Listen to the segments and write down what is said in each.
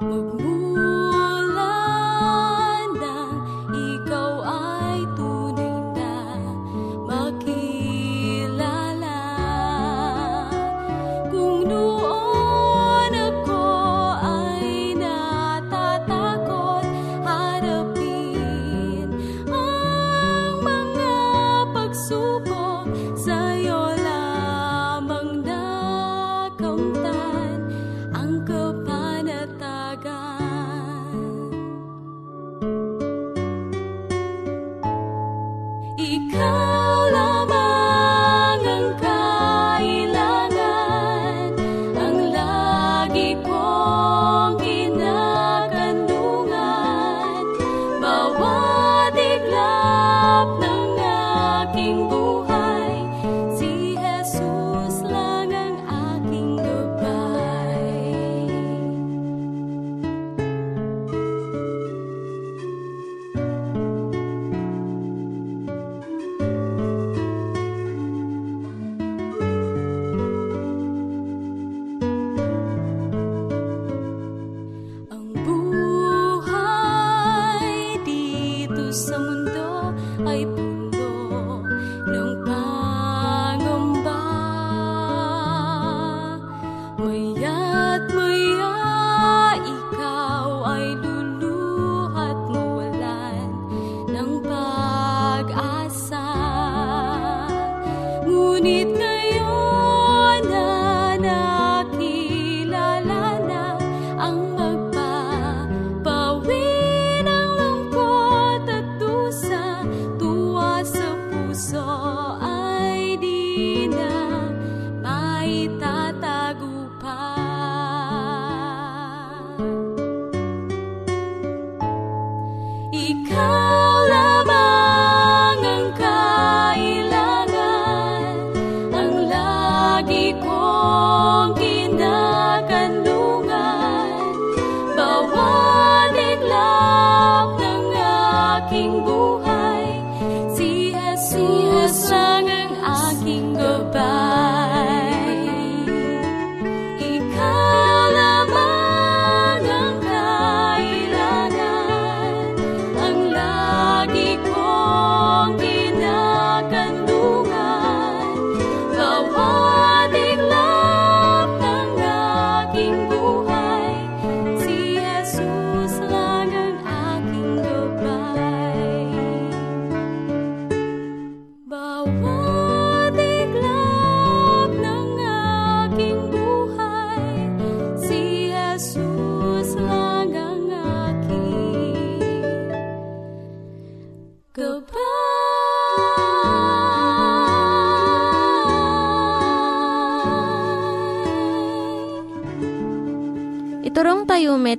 我不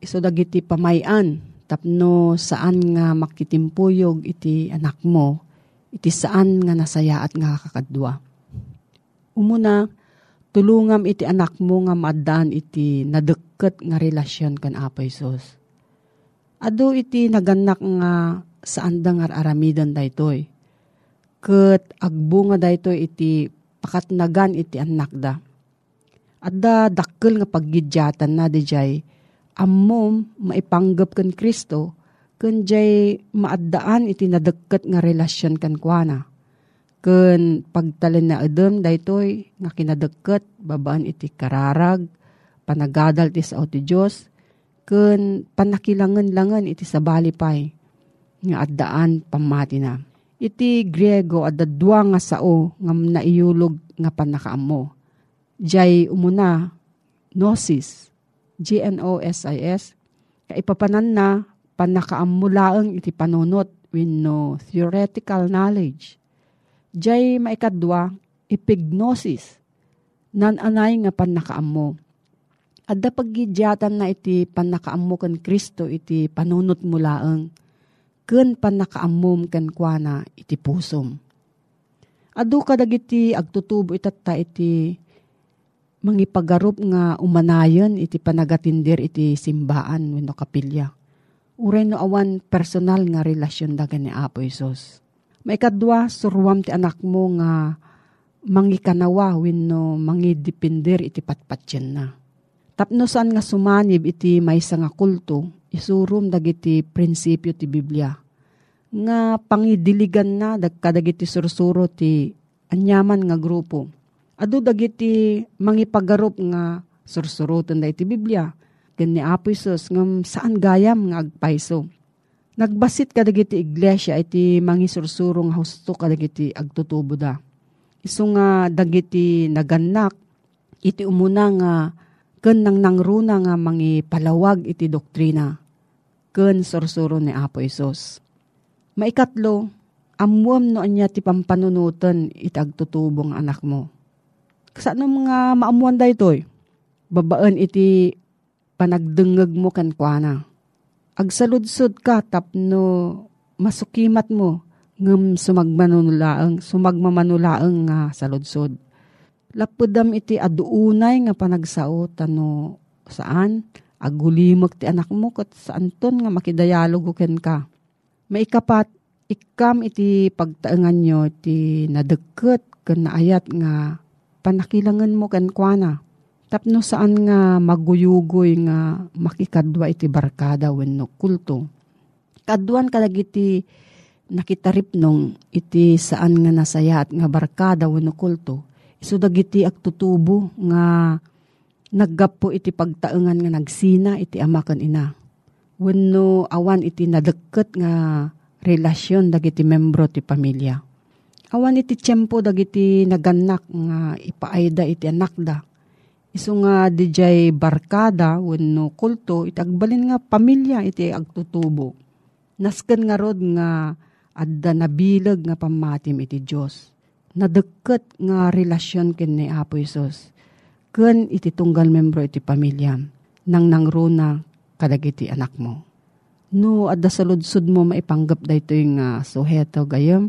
iso dagiti pamayan, tapno saan nga makitimpuyog iti anak mo, iti saan nga nasaya at nga kakadwa. Umuna, tulungam iti anak mo nga maadaan iti nadeket nga relasyon kan Apo Isos. Ado iti naganak nga saan da nga aramidan daytoy. Ket agbo nga daytoy iti pakatnagan iti anak da. Adda dakkel nga paggidyatan na dijay ammom maipanggap kan Kristo ken jay maaddaan iti nadeket nga relasyon kan kuana. Ken pagtalin na edem daytoy nga kinadeket babaan iti kararag panagadal ti sao ti Dios ken panakilangan-langan iti sabali pay nga addaan pamati na. Iti Griego adda dua nga sao nga naiyulog nga panakaammo. Jay umuna gnosis, G-N-O-S-I-S, kaipapanan na panakaamulaang iti panunot wenno theoretical knowledge. Jay maikadwa, epignosis, nan-anay nga panakaammo. Adda paggidyatan na iti panakaammo kan Kristo iti panunot mulaang ken panakaammom ken kuana iti pusom. Adu kadagiti agtutubo itatta iti mangipagarup nga umanayon iti panagatindir iti simbaan wenno kapilya. Uray no awan personal nga relasyon dagan ni Apo Isos. Maikadwa, surwam ti anak mo nga mangikanawa wenno mangidipindir iti patpatyen na. Tapno saan nga sumanib iti maysa nga kulto, isurum dagiti prinsipyo ti Biblia. Nga pangidiligan na dagkadagiti sursuro ti anyaman nga grupo Adu dagiti mangipagarup nga sursurutan da iti Biblia. Ken ni Apo Isus ngam saan gayam nga agpaiso. Nagbasit ka dagiti iglesia iti mangisursuro nga husto ka dagiti agtutubo da. Isu nga dagiti naganak iti umuna nga ken nang nangruna nga mangipalawag iti doktrina ken sursuro ni Apo Isus. Maikatlo, amuam no anya ti pampanunutan iti agtutubong anak mo Saan mga maamuan da ito'y? Babaan iti panagdengeg mo kan kuana. Agsaludsod ka tapno masukimat mo ngem sumagmanulaang sumagmamanulaang nga saludsod. Lapudam iti aduunay nga panagsao tano saan agulimok ti anak mo kat saan ton nga makidayalog ken ka. Maikapat ikam iti pagtaengan nyo ti nadeket ken naayat nga panakilangan mo kan kuana. Tapno saan nga maguyugoy nga makikadwa iti barkada wenno kulto. Kaduan kadagiti nakitarip nung iti saan nga nasaya at nga barkada wenno kulto. Isu dagiti agtutubo nga naggapo iti pagtaengan nga nagsina iti ama ken ina. Wenno awan iti nadeket nga relasyon dagiti membro ti pamilya. Awan iti tiyempo dagiti naganak nga ipaayda iti anak da. Isu nga dijay barkada wenno kulto iti agbalin nga pamilya iti agtutubo. Nasken nga rod nga adda nabilag nga pamatim iti Dios. Nadeket nga relasyon ken ni Apo Isos. Ken iti tunggal membro iti pamilya nang nangruna kadagiti anak mo. No adda sa mo maipanggap daytoy nga suheto gayam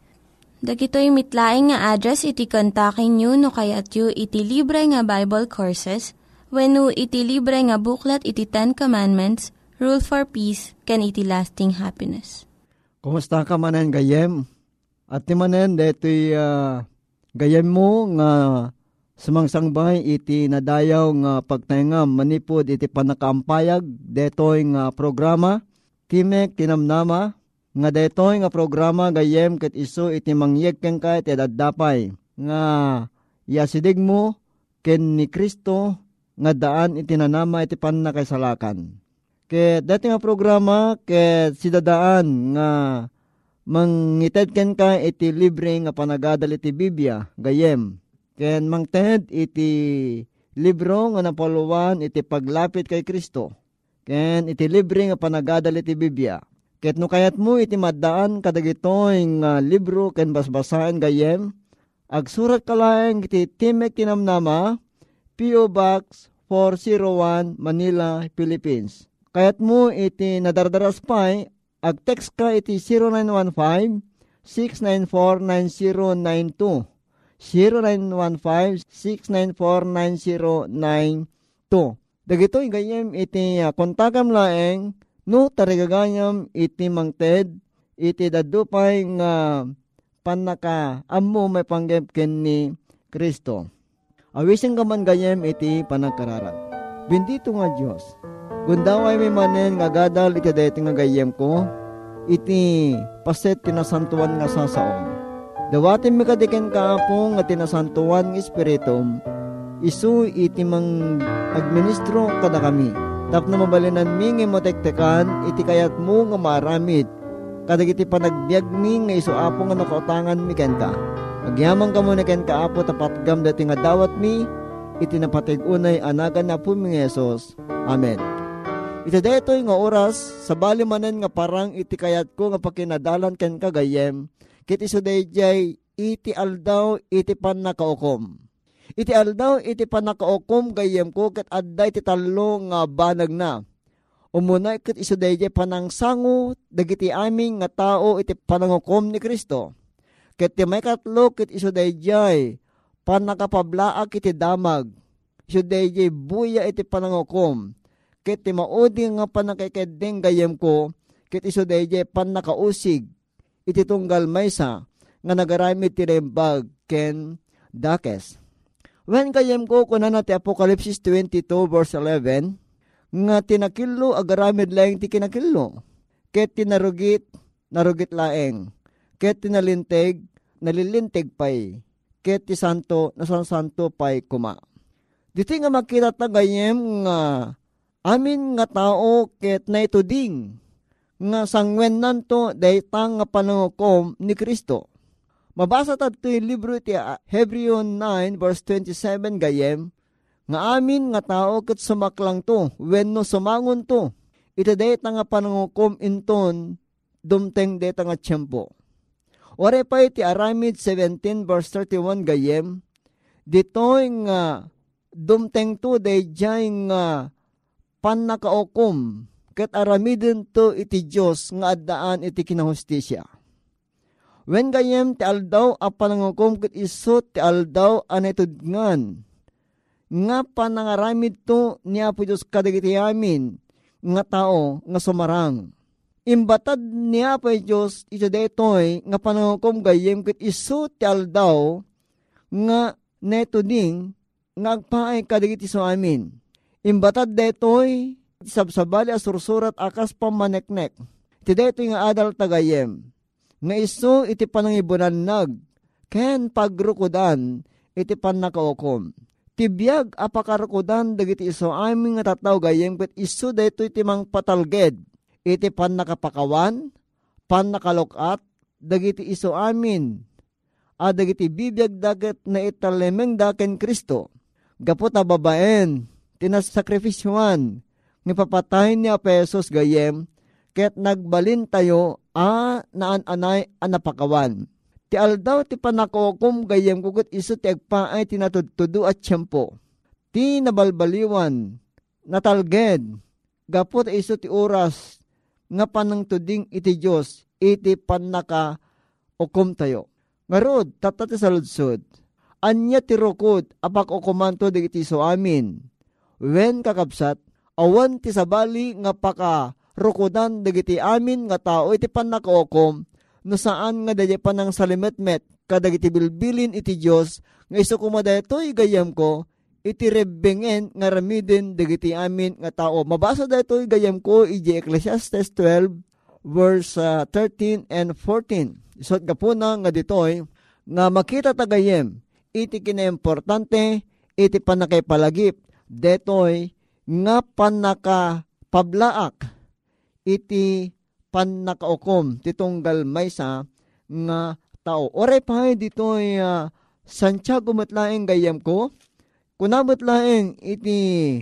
Dagitoy mitlaing nga address iti kontakin nyo no kayat yu iti libre nga Bible Courses when iti libre nga buklat iti Ten Commandments, Rule for Peace, can iti lasting happiness. Kumusta ka manen gayem? At ti manen detoy uh, gayem mo nga sumangsangbay iti nadayaw nga pagtayngam manipod iti panakaampayag detoy nga programa Timek Tinamnama nga detoy nga programa gayem ket iso iti mangyeg ken ka iti daddapay nga yasidig mo ken ni Kristo nga daan iti nanama iti panakaisalakan. Ket dati nga programa ket sidadaan nga mangited ken ka iti libre nga panagadal iti Biblia gayem. Ken mangted iti libro nga napuluan iti paglapit kay Kristo. Ken iti libre nga panagadal iti Biblia Ket no kayat mo iti maddaan kadagitoy nga libro ken basbasaen gayem, agsurat kalaeng iti Timek Tinamnama, P.O. Box 401 Manila, Philippines. Kayat mo iti nadardaras pay, ag-text ka iti 0915 694-9092. 0915-694-9092. Dagito gayem iti uh, kontakam laeng no tarigagayam iti mangted iti dadupay nga panaka ammo may panggep ken ni Kristo. Awisin ka man gayem iti panagkararan. Bendito nga Diyos. Gundaway may manen nga gadal iti deti nga gayem ko, iti paset tinasantuan nga sasaom. Dawatin mi kadiken kaapong nga tinasantuan ng Espiritum, isu iti mang administro kada kami. Tap na mabalinan mi nga motektekan, iti kayat mo nga maramid. Kadag iti panagbiag mi nga isu apo nga nakautangan mi kenta. Agyaman ka mo na ken kaapo tapat gam dati nga dawat mi, iti napatig-unay anagan na po mi Yesus. Amen. Iti daytoy nga oras, sa bali manen nga parang iti kayat ko nga pakinadalan ken kagayem, kit iso dayjay iti aldaw iti pan nakaukom. Iti aldaw iti pan nakaukom gayem ko ket adda iti talo nga banag na. Umuna ket iso dayjay panangsango dagiti aming nga tao iti panangukom ni Kristo. Ket ti may katlo ket iso dayjay pan nakapablaak iti damag. Iso dayjay buya iti panangukom ket ti maudi nga panakikedeng gayem ko, ket iso dayjay pan nakausig, iti tunggal maysa, nga nagaramit ti rembag ken dakes. When gayem ko kuna na ti Apocalypse 22 verse 11, nga tinakillo agaramid laeng ti kinakillo, ket tinarugit, narugit laeng, ket tinalinteg, nalilinteg pay, ket ti santo, nasan santo pay kuma. Dito nga makita ta gayem nga amin nga tao ket na ituding nga sangwen nanto daytang nga panangukom ni Kristo. Mabasa tato yung libro iti Hebreo 9 verse 27 gayem nga amin nga tao ket sumaklang to wenno sumangon to iti dayta nga panangukom inton dumteng dayta nga tiyempo. Ore pa iti Aramid 17 verse 31 gayem ditoy nga dumteng to dayjay nga pan nakaukom ket aramiden to iti Dios nga addaan iti kinahustisya. Wen gayem ti aldaw a panangukom ket iso ti aldaw anetudngan nga panangaramid to ni Apo Dios kadagiti amin nga tao nga sumarang. Imbatad ni Apo Dios iti detoy nga panangukom gayem ket iso ti aldaw nga netuding nga agpaay kadagiti so amin Imbatad detoy, sabsabali asursurat akas pamaneknek. Iti detoy nga adal tagayem. Nga iso iti panangibunan nag, ken pagrukudan, iti panakaukom. Tibiyag apakarukudan dagiti iso aming nga tataw gayem ket iso detoy iti mang patalged. Iti pan nakapakawan, pan nakalukat, dagiti iso amin. adag iti bibiyag dagat na italemeng daken Kristo. Gapo ta babaen, tinasakrifisyuan, nga papatayin ni Apesos gayem, ket nagbalin tayo a naan-anay anapakawan. Ti aldaw ti panakokom gayem kugut iso ti agpaay tinatudtudo at tiyempo. Ti nabalbaliwan, natalged, gapot iso ti oras, nga panang tuding iti Diyos, iti panaka okom tayo. Ngarod, tatati sa ludsod, anya ti rukod apak okumanto digiti so amin. Wen kakabsat, awan ti sabali nga paka rukodan dagiti amin nga tao iti panakookom no saan nga dadya pa ng salimetmet kadagiti bilbilin iti Diyos nga iso kumadaytoy gayam ko iti rebengen nga ramiden dagiti amin nga tao. Mabasa daytoy gayam ko iti Ecclesiastes 12 verse uh, 13 and 14. Isot ka po na nga ditoy nga makita tagayem iti kinaimportante iti panakay detoy nga panaka pablaak iti panakaukom titunggal maysa nga tao. Oray pa ditoy uh, Santiago matlaeng gayam ko, kunamot laeng iti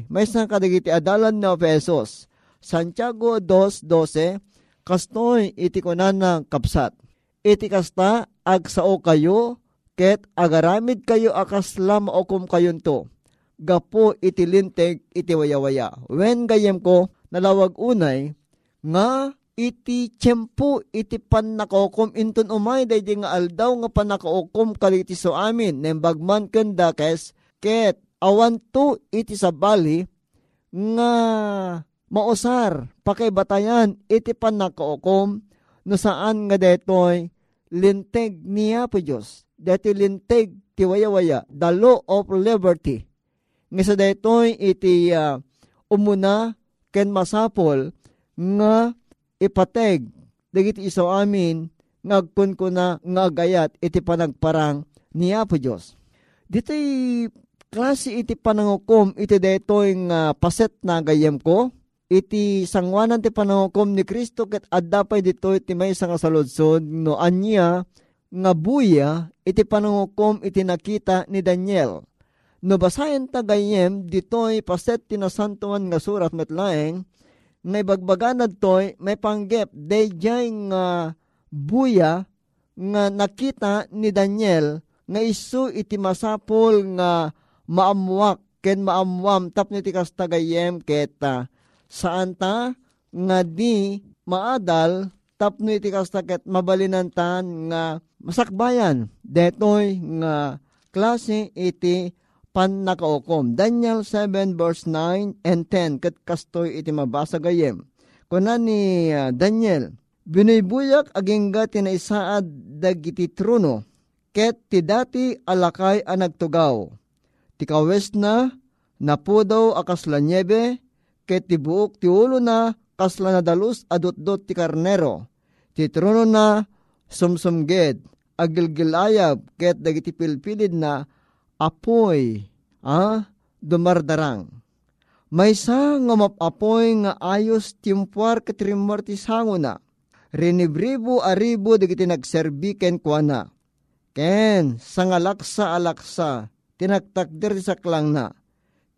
maysa kadagiti adalan na Efesos. Santiago 2.12, kastoy iti kunana kapsat. Iti kasta agsao kayo, ket agaramid kayo akasla maokom kayon to. Gapo iti linteg iti wayawaya. When gayam ko, nalawag unay, nga iti tiyempo iti panakokom inton umay day nga aldaw nga panakaokom kaliti so amin. Nembagman kenda kes ket awan to iti sabali nga mausar batayan iti panakaokom no saan nga detoy linteg niya po Diyos. Deti linteg ti waya-waya the law of liberty. Nga sa detoy iti uh, umuna ken masapol nga ipateg dagiti iso amin ngagkun ko na nga iti panagparang niya po Diyos. Dito'y klase iti panangukom iti detoy nga paset na gayem ko iti sangwanan ti panangukom ni Kristo ket addapay dito iti may nga saludsod no anya nga buya iti panangukom iti nakita ni Daniel. No basayan ta gayem ditoy paset tinasantuan nga surat metlaeng nga ibagbaganad toy may panggep. Dayjay nga buya nga nakita ni Daniel nga isu iti masapol nga maamuak ken maamwam tapno iti kastagayem keta. Saan ta? Nga di maadal tapno iti kastaket mabalinantan nga masakbayan. Detoy nga klase iti pan nakaukom. Daniel 7 verse 9 and 10 kat kastoy iti mabasa gayem. Kuna ni uh, Daniel, binaybuyak agingga tinaisaad dagiti trono, ket ti dati alakay ang nagtugaw. Ti kawes na, napudaw akas la niebe, ket ti buok ti ulo na, kasla na dalus adot-dot ti karnero. Ti trono na, sumsumged, agilgilayab, ket dagiti pilpilid na, apoy, ah, dumardarang. May sa nga mapapoy nga ayos timpuar katrimor ti sango na. Rinibribo aribo digiti nagserbiken kwa na. Ken, sangalaksa alaksa, tinagtakder ti saklang na.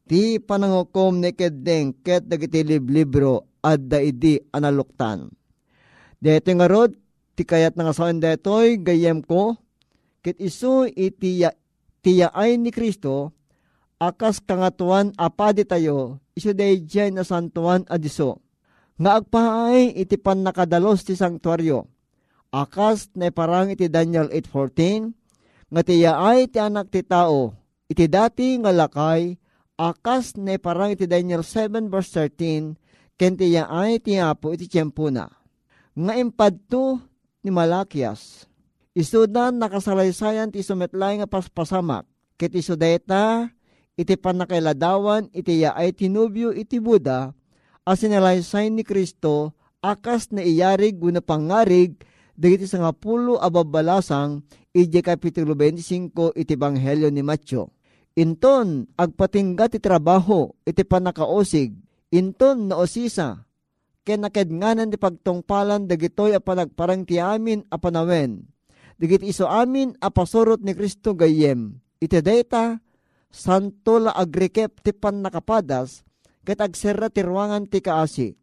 Ti panangukom ni kedeng ket dagiti liblibro at daidi analuktan. Dito nga rod, ti kayat nga saan detoy gayem ko, kit iso iti tiyaay ni Kristo, akas kangatuan apadi tayo, iso day na santuan adiso. Nga agpaay iti nakadalos ti sanktuaryo. Akas na parang iti Daniel 8.14, nga tiyaay ti anak ti tao, iti dati nga lakay, akas na parang iti Daniel 7 verse 13, ken tiyaay ti apo iti tiyempo na. Nga impadto ni Malakias, Isudan nakasalaysayan ti sumetlay nga paspasamak. Ket isudeta iti panakailadawan iti yaay tinubyo iti Buda asinalaysay ni Kristo akas na iyarig guna pangarig dagiti sa nga pulo ababalasang iti kapitulo 25 iti Banghelyo ni Matyo. Inton agpatingga ti trabaho iti panakaosig inton naosisa ken nakednganan ti pagtungpalan dagitoy a panagparang ti amin a panawen digit iso amin apasurot ni Kristo gayem. Iti data, santo la agrikep ti pan nakapadas, ket agserra ti ruangan ti kaasi.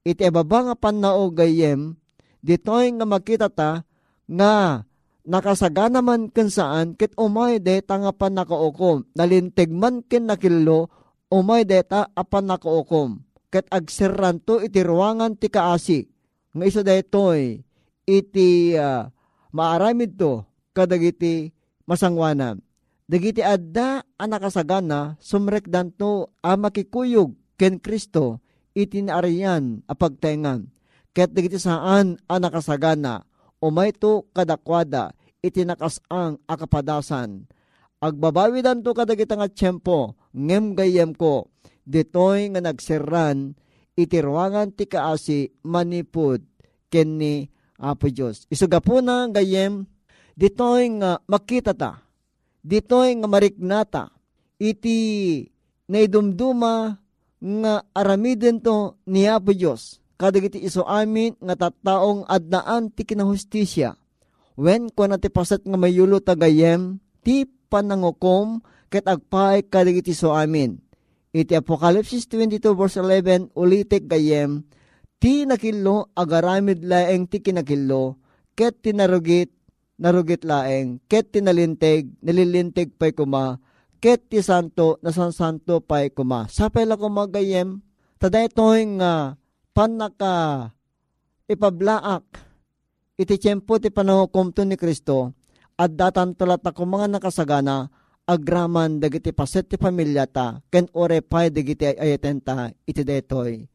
Iti ababa nga pannao gayem, ditoy nga makita ta nga nakasagana man ken saan ket umay deta nga pan nakaukom. Nalintig man ken nakillo, umay deta apan nakaukom. Ket agserran to iti ruangan ti kaasi. Nga iso detoy iti uh, maaramid to kadagiti masangwanan. Dagiti adda anakasagana sumrekdan to a makikuyog ken Kristo iti naariyan apagtengan. Ket dagiti saan anakasagana umay to kadakwada iti nakasang akapadasan. Agbabawidan to kadagita nga tiyempo ngem gayem ko ditoy nga nagserran iti ruangan ti kaasi manipud ken ni Apo Diyos. Isuga po na gayem, ditoy nga makita ta, ditoy nga mariknata, iti naidumduma nga aramiden to ni Apo Diyos. Kadagiti iso amin nga tattaong adnaan ti kinahustisya. When ko na ti pasat nga mayulo tagayem, ti panangukom ket agpaay kadagiti iso amin. Iti Apokalipsis 22 verse 11 ulitik gayem, ti nakillo agaramid laeng ti kinakillo, ket tinarugit, narugit laeng, ket tinalintig, nalilintig pa'y kuma, ket ti santo, nasan santo pa'y kuma. Sapay la kumagayem, taday to'y nga panaka ipablaak, iti tiyempo ti panahukom to ni Kristo, at datan tulat ako mga nakasagana, agraman dagiti paset ti pamilya ta, ken ore pay dagiti ayatenta, iti detoy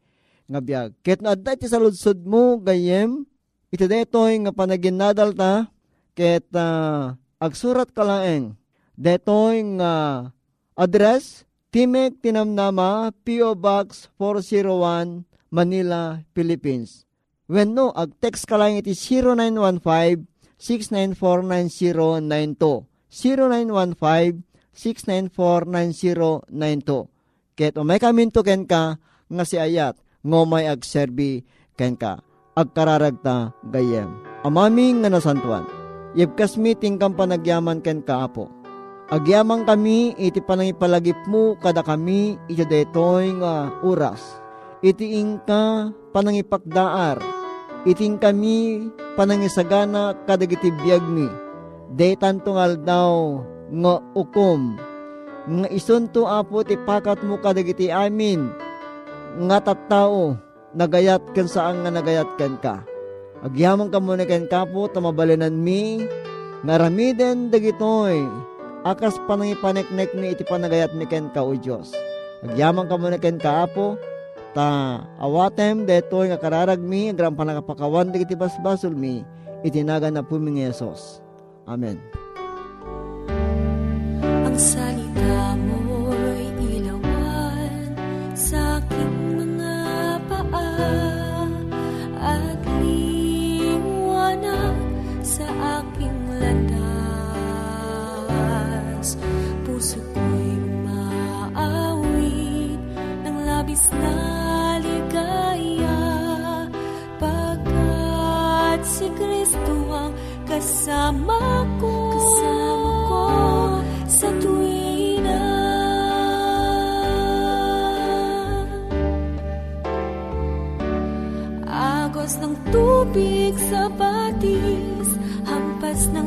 nga biyag. Ket no adda iti saludsod mo gayem, iti detoy nga panaginadal ta, ket uh, agsurat ka laeng, detoy nga address, Timek Tinamnama, P.O. Box 401, Manila, Philippines. When no, ag-text ka lang iti 0915-694-9092. 0915-694-9092. Ket o may kaminto ken ka nga si ayat ngomay agserbi ken ka agkararagta gayem. Amaming nga nasantuan. Yebkas meeting kang panagyaman ken kaapo. Agyamang kami iti panangipalagip mo kada kami iti detoy nga oras. Iti ingka panangipakdaar. Iting kami panangisagana kadagiti biyag mi. Detan tungal daw nga ukom. Nga isunto apo ti pakat mo kadagiti amin nga tattao nagayat ken saan nga nagayat ken ka. Agyaman ka muna ken kapo tamabalinan mi nga ramiden dagitoy akas panangipaneknek mi iti panagayat mi ken ka o Diyos. Agyaman ka muna ken kaapo ta awatem detoy nga kararag mi agram panagapakawan dagiti basbasol mi itinaga na po mi Yesus. Amen. Ang salita kasama ko, kasama ko sa tuwina. Agos ng tubig sa batis, hampas ng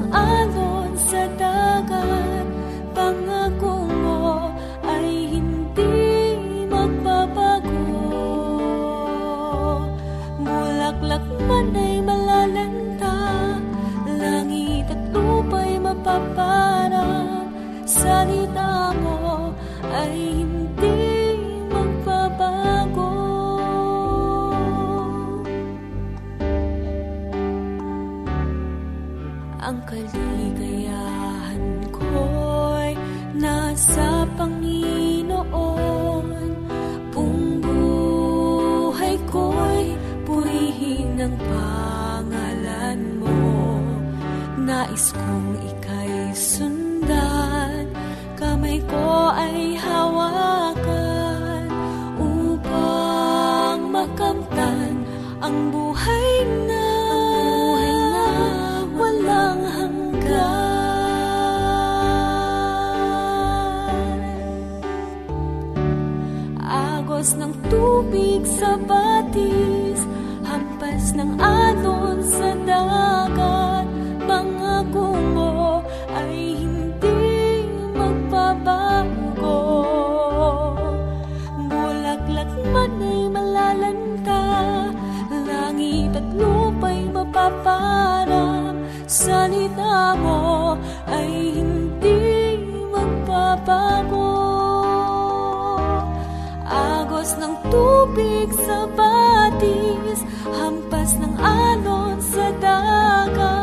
nasa Panginoon. Buong buhay ko'y purihin ang pangalan mo. Nais kong ika'y sundan, kamay ko ay tubig sa batis Hampas ng alon sa dagat. Mga mo ay hindi magbabago. Bulaklak man ay malalanta Langit at lupa'y mapaparang Salita mo ay tubig sa batis Hampas ng alon sa dagat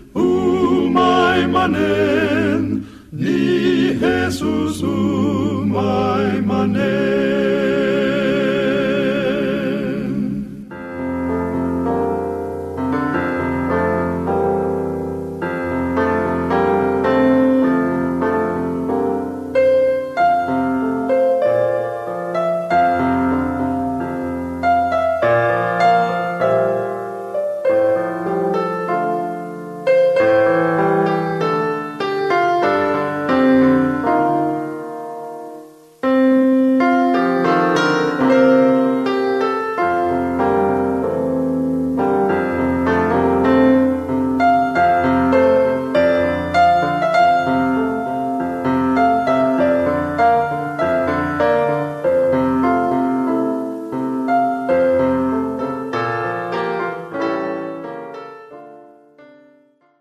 umay manen, ni Jesus umay manen.